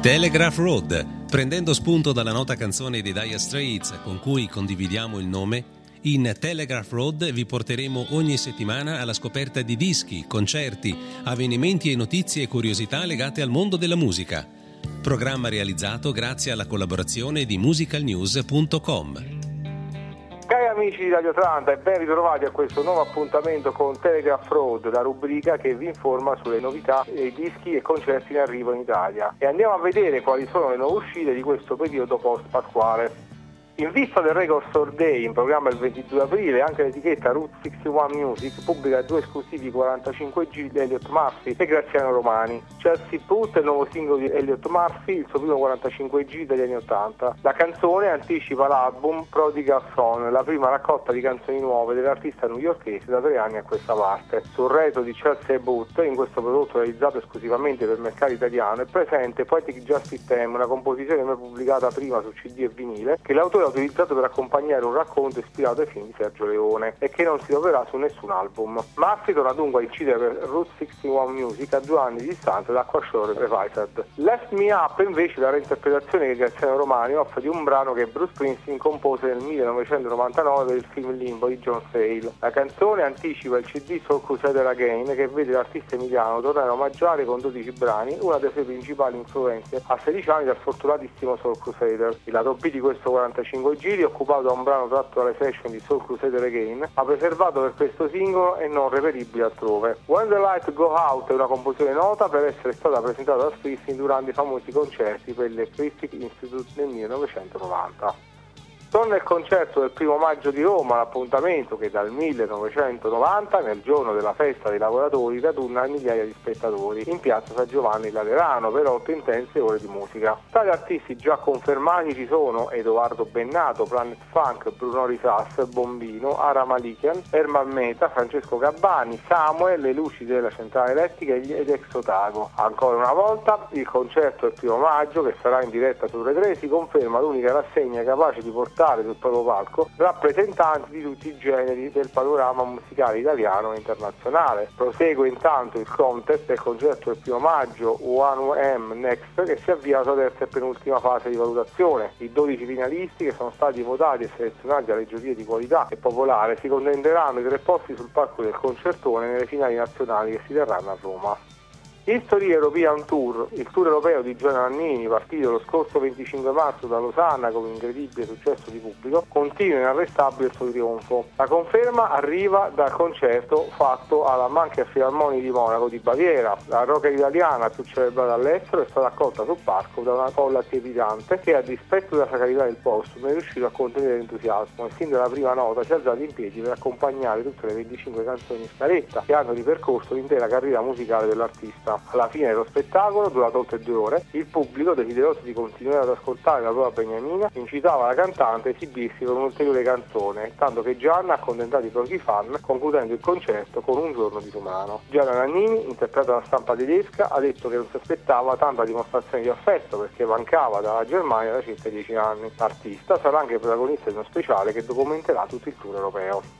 Telegraph Road, prendendo spunto dalla nota canzone dei Dire Straits con cui condividiamo il nome, in Telegraph Road vi porteremo ogni settimana alla scoperta di dischi, concerti, avvenimenti e notizie e curiosità legate al mondo della musica. Programma realizzato grazie alla collaborazione di musicalnews.com. Amici di Radio Atlanta e ben ritrovati a questo nuovo appuntamento con Telegraph Road, la rubrica che vi informa sulle novità dei dischi e concerti in arrivo in Italia. E andiamo a vedere quali sono le nuove uscite di questo periodo post-pasquale. In vista del Record Store Day, in programma il 22 aprile, anche l'etichetta Route 61 Music pubblica due esclusivi 45G di Elliot Murphy e Graziano Romani. Chelsea Put è il nuovo singolo di Elliot Murphy, il suo primo 45G degli anni 80. La canzone anticipa l'album Prodigal Son, la prima raccolta di canzoni nuove dell'artista newyorkese da tre anni a questa parte. Sul retro di Chelsea Boot, in questo prodotto realizzato esclusivamente per il mercato italiano, è presente Poetic Justice Theme, una composizione mai pubblicata prima su CD e vinile, che l'autore utilizzato per accompagnare un racconto ispirato ai film di Sergio Leone e che non si troverà su nessun album. Murphy torna dunque a incidere per Route 61 Music a due anni di distanza da Aquashore Revised. Left Me Up invece la reinterpretazione che Graziano Romani offre di un brano che Bruce Springsteen compose nel 1999 per il film Limbo di John Sale. La canzone anticipa il CD Soul Crusader Again che vede l'artista emiliano tornare a omaggiare con 12 brani una delle sue principali influenze a 16 anni dal fortunatissimo Soul Crusader. Il lato B di questo 45 singolo giri, occupato da un brano tratto dalle session di Soul Crusader Again, ma preservato per questo singolo e non reperibile altrove. When the Light Go Out è una composizione nota per essere stata presentata da Springsteen durante i famosi concerti per l'Electric Institute nel 1990. Torna il concerto del primo maggio di Roma, l'appuntamento che dal 1990, nel giorno della festa dei lavoratori, raduna migliaia di spettatori in piazza San Giovanni Laterano per otto intense ore di musica. Tra gli artisti già confermati ci sono Edoardo Bennato, Planet Funk, Bruno Risas, Bombino, Ara Malikian, Ermal Meta, Francesco Gabbani, Samuel, le luci della centrale elettrica ed Exotago. Ancora una volta il concerto del primo maggio, che sarà in diretta su Re 3, si conferma l'unica rassegna capace di portare portare sul proprio palco rappresentanti di tutti i generi del panorama musicale italiano e internazionale. Prosegue intanto il contest del concerto del primo maggio One m Next che si avvia alla terza e penultima fase di valutazione. I 12 finalisti che sono stati votati e selezionati dalle giurie di qualità e popolare si contenderanno i tre posti sul palco del concertone nelle finali nazionali che si terranno a Roma. History European Tour, il tour europeo di Giovanni Nannini, partito lo scorso 25 marzo da Losanna con un incredibile successo di pubblico, continua inarrestabile il suo trionfo. La conferma arriva dal concerto fatto alla Manchester Philharmonic di Monaco di Baviera. La rocker italiana più celebrata all'estero è stata accolta sul palco da una colla trepidante che a dispetto della sacralità del posto non è riuscito a contenere l'entusiasmo e sin dalla prima nota si è alzato in piedi per accompagnare tutte le 25 canzoni in scaletta che hanno ripercorso l'intera carriera musicale dell'artista. Alla fine dello spettacolo, durato oltre due ore, il pubblico, desideroso di continuare ad ascoltare la prova beniamina, incitava la cantante a esibirsi con un'ulteriore canzone, tanto che Gianna ha accontentato i propri fan, concludendo il concerto con un giorno di disumano. Gianna Nannini, interpretata dalla stampa tedesca, ha detto che non si aspettava tanta dimostrazione di affetto perché mancava dalla Germania da circa dieci anni. L'artista sarà anche protagonista di uno speciale che documenterà tutto il tour europeo.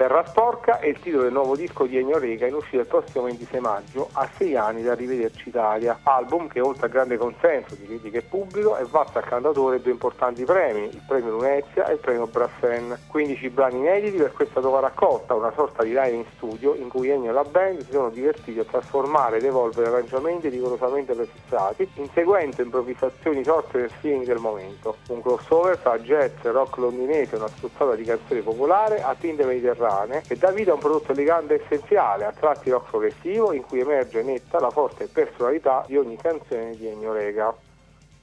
Terra Sporca è il titolo del nuovo disco di Ennio Rega in uscita il prossimo 26 maggio, a sei anni da Rivederci Italia, album che oltre al grande consenso di critica e pubblico è valso al cantatore due importanti premi, il premio Lunezia e il premio Brassen. 15 brani inediti per questa nuova raccolta, una sorta di live in studio in cui Ennio e la band si sono divertiti a trasformare ed evolvere arrangiamenti rigorosamente prefissati, inseguendo improvvisazioni sorte nel feeling del momento. Un crossover tra jazz, rock londinese e una spruzzata di canzone popolare a tinte mediterranee strane e dà vita a un prodotto elegante essenziale, a tratti rock progressivo in cui emerge netta la forte personalità di ogni canzone di Ennio Rega.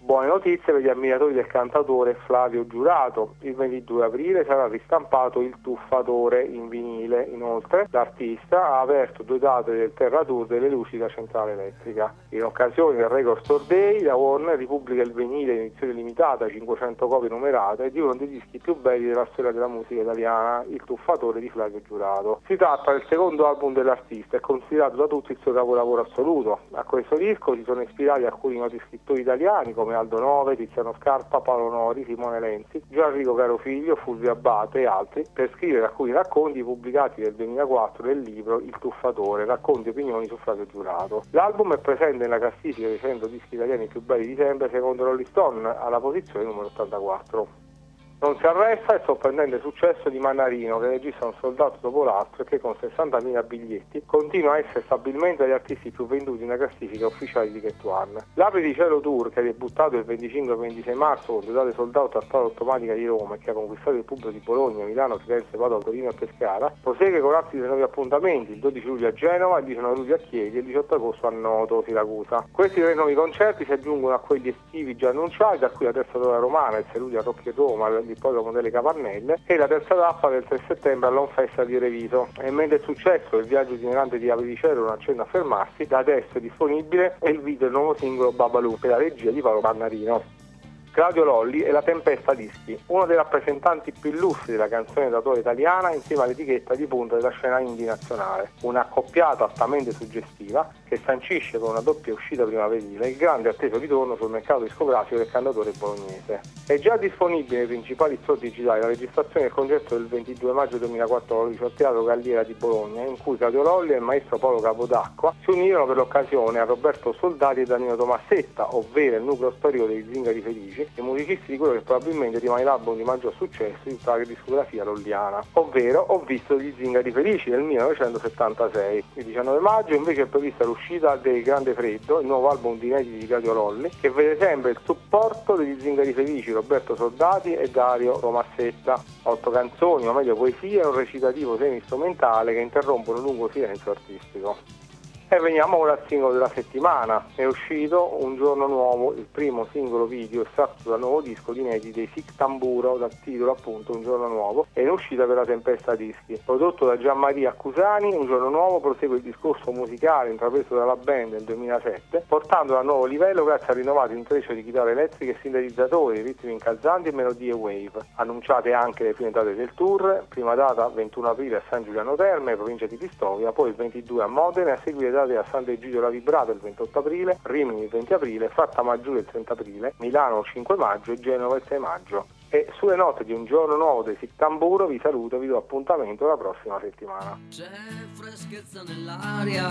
Buone notizie per gli ammiratori del cantatore Flavio Giurato. Il 22 aprile sarà ristampato il Tuffatore in vinile. Inoltre, l'artista ha aperto due date del Terra Tour delle luci da centrale elettrica. In occasione del Record Store Day, la Warner ripubblica il vinile in edizione limitata, 500 copie numerate, di uno dei dischi più belli della storia della musica italiana, Il Tuffatore di Flavio Giurato. Si tratta del secondo album dell'artista e considerato da tutti il suo capolavoro assoluto. A questo disco si sono ispirati alcuni noti scrittori italiani come Aldo Nove, Tiziano Scarpa, Paolo Nori, Simone Lenzi, Gianrico Carofiglio, Fulvio Abate e altri per scrivere alcuni racconti pubblicati nel 2004 nel libro Il Tuffatore, racconti e opinioni su Flavio Giurato. L'album è presente nella classifica dei 100 dischi italiani più belli di sempre secondo Rolling Stone alla posizione numero 84. Non si arresta il sorprendente successo di Mannarino che registra un soldato dopo l'altro e che con 60.000 biglietti continua a essere stabilmente agli artisti più venduti nella classifica ufficiale di One. L'Apri di Cielo Tour che è debuttato il 25-26 marzo con date soldato a strada automatica di Roma e che ha conquistato il pubblico di Bologna, Milano, Firenze, Padova, Torino e Pescara prosegue con altri nuovi appuntamenti il 12 luglio a Genova, il 19 luglio a Chiedi e il 18 agosto a Noto, Siracusa. Questi tre nuovi concerti si aggiungono a quelli estivi già annunciati, da cui la terza ora romana, il 6 luglio a Rocchi Roma, l'ippodromo delle Capannelle e la terza tappa del 3 settembre all'Onfesta di Reviso. E mentre è successo il viaggio itinerante di Avricero non accenna a fermarsi, da adesso è disponibile il video del nuovo singolo Babalù per la regia di Paolo Pannarino. Claudio Lolli è la Tempesta Dischi, uno dei rappresentanti più illustri della canzone d'autore italiana insieme all'etichetta di punta della scena indie nazionale, una accoppiata altamente suggestiva che sancisce con una doppia uscita primaverile il grande atteso ritorno sul mercato discografico del cantatore bolognese. È già disponibile nei principali store digitali la registrazione del concerto del 22 maggio 2014 al Teatro Galliera di Bologna, in cui Claudio Lolli e il maestro Paolo Capodacqua si unirono per l'occasione a Roberto Soldati e Danilo Tomassetta, ovvero il nucleo storico dei Zingari Felici, e musicisti di quello che probabilmente rimane l'album di maggior successo di tutta la discografia lolliana, ovvero Ho visto gli Zingari Felici del 1976. Il 19 maggio invece è prevista l'uscita del Grande Freddo, il nuovo album di inediti di Claudio Lolli, che vede sempre il supporto degli Zingari Felici, Roberto Soldati e Dario Romassetta. Otto canzoni, o meglio poesie, e un recitativo semi-strumentale che interrompono un lungo silenzio artistico. E veniamo ora al singolo della settimana. È uscito un giorno nuovo, il primo singolo video estratto dal nuovo disco di inediti dei Sic Tamburo, dal titolo appunto Un giorno nuovo, è in uscita per la Tempesta Dischi. Prodotto da Gianmaria Accusani, Un giorno nuovo prosegue il discorso musicale intrapreso dalla band nel 2007, portandolo a nuovo livello grazie al rinnovato intreccio di chitarre elettriche e sintetizzatori, ritmi incalzanti e melodie wave. Annunciate anche le prime date del tour, prima data 21 aprile a San Giuliano Terme, provincia di Pistoia, poi il 22 a Modena e a seguire date a Sant'Egidio la Vibrata il 28 aprile, Rimini il 20 aprile, Fatta Maggiore il 30 aprile, Milano il 5 maggio e Genova il 6 maggio. E sulle note di un giorno nuovo dei Sittamburo vi saluto e vi do appuntamento la prossima settimana. C'è freschezza nell'aria,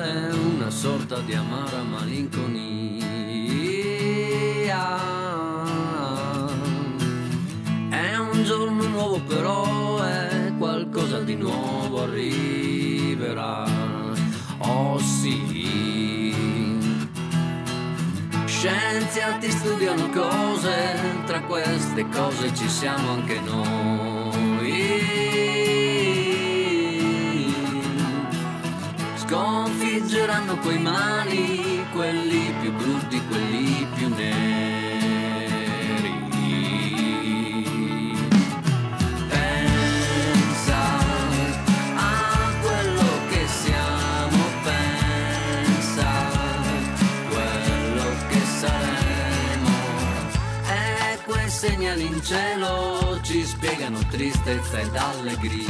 è una sorta di amara malinconia. È un giorno nuovo però, è qualcosa di nuovo arriverà. Oh sì. Scienziati studiano cose, tra queste cose ci siamo anche noi. Sconfiggeranno quei mali, quelli più brutti, quelli più neri. Cielo ci spiegano tristezza ed allegria.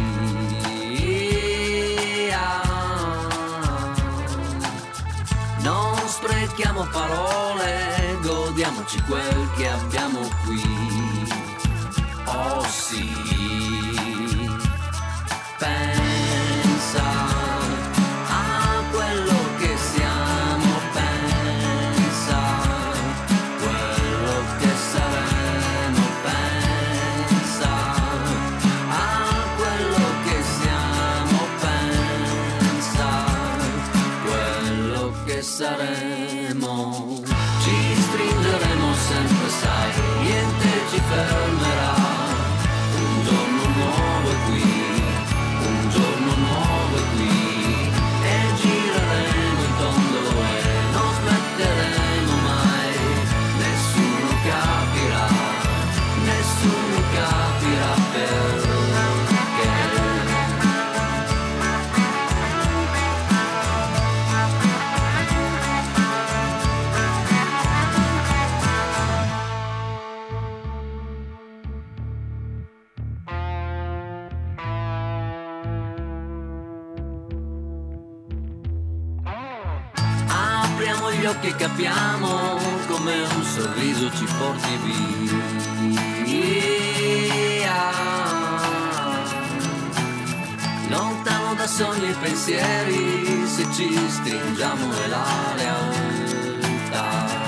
Non sprechiamo parole, godiamoci quel che abbiamo qui. Oh sì, pensa che capiamo, come un sorriso ci porti via. Lontano da sogni e pensieri, se ci stringiamo è l'area alta.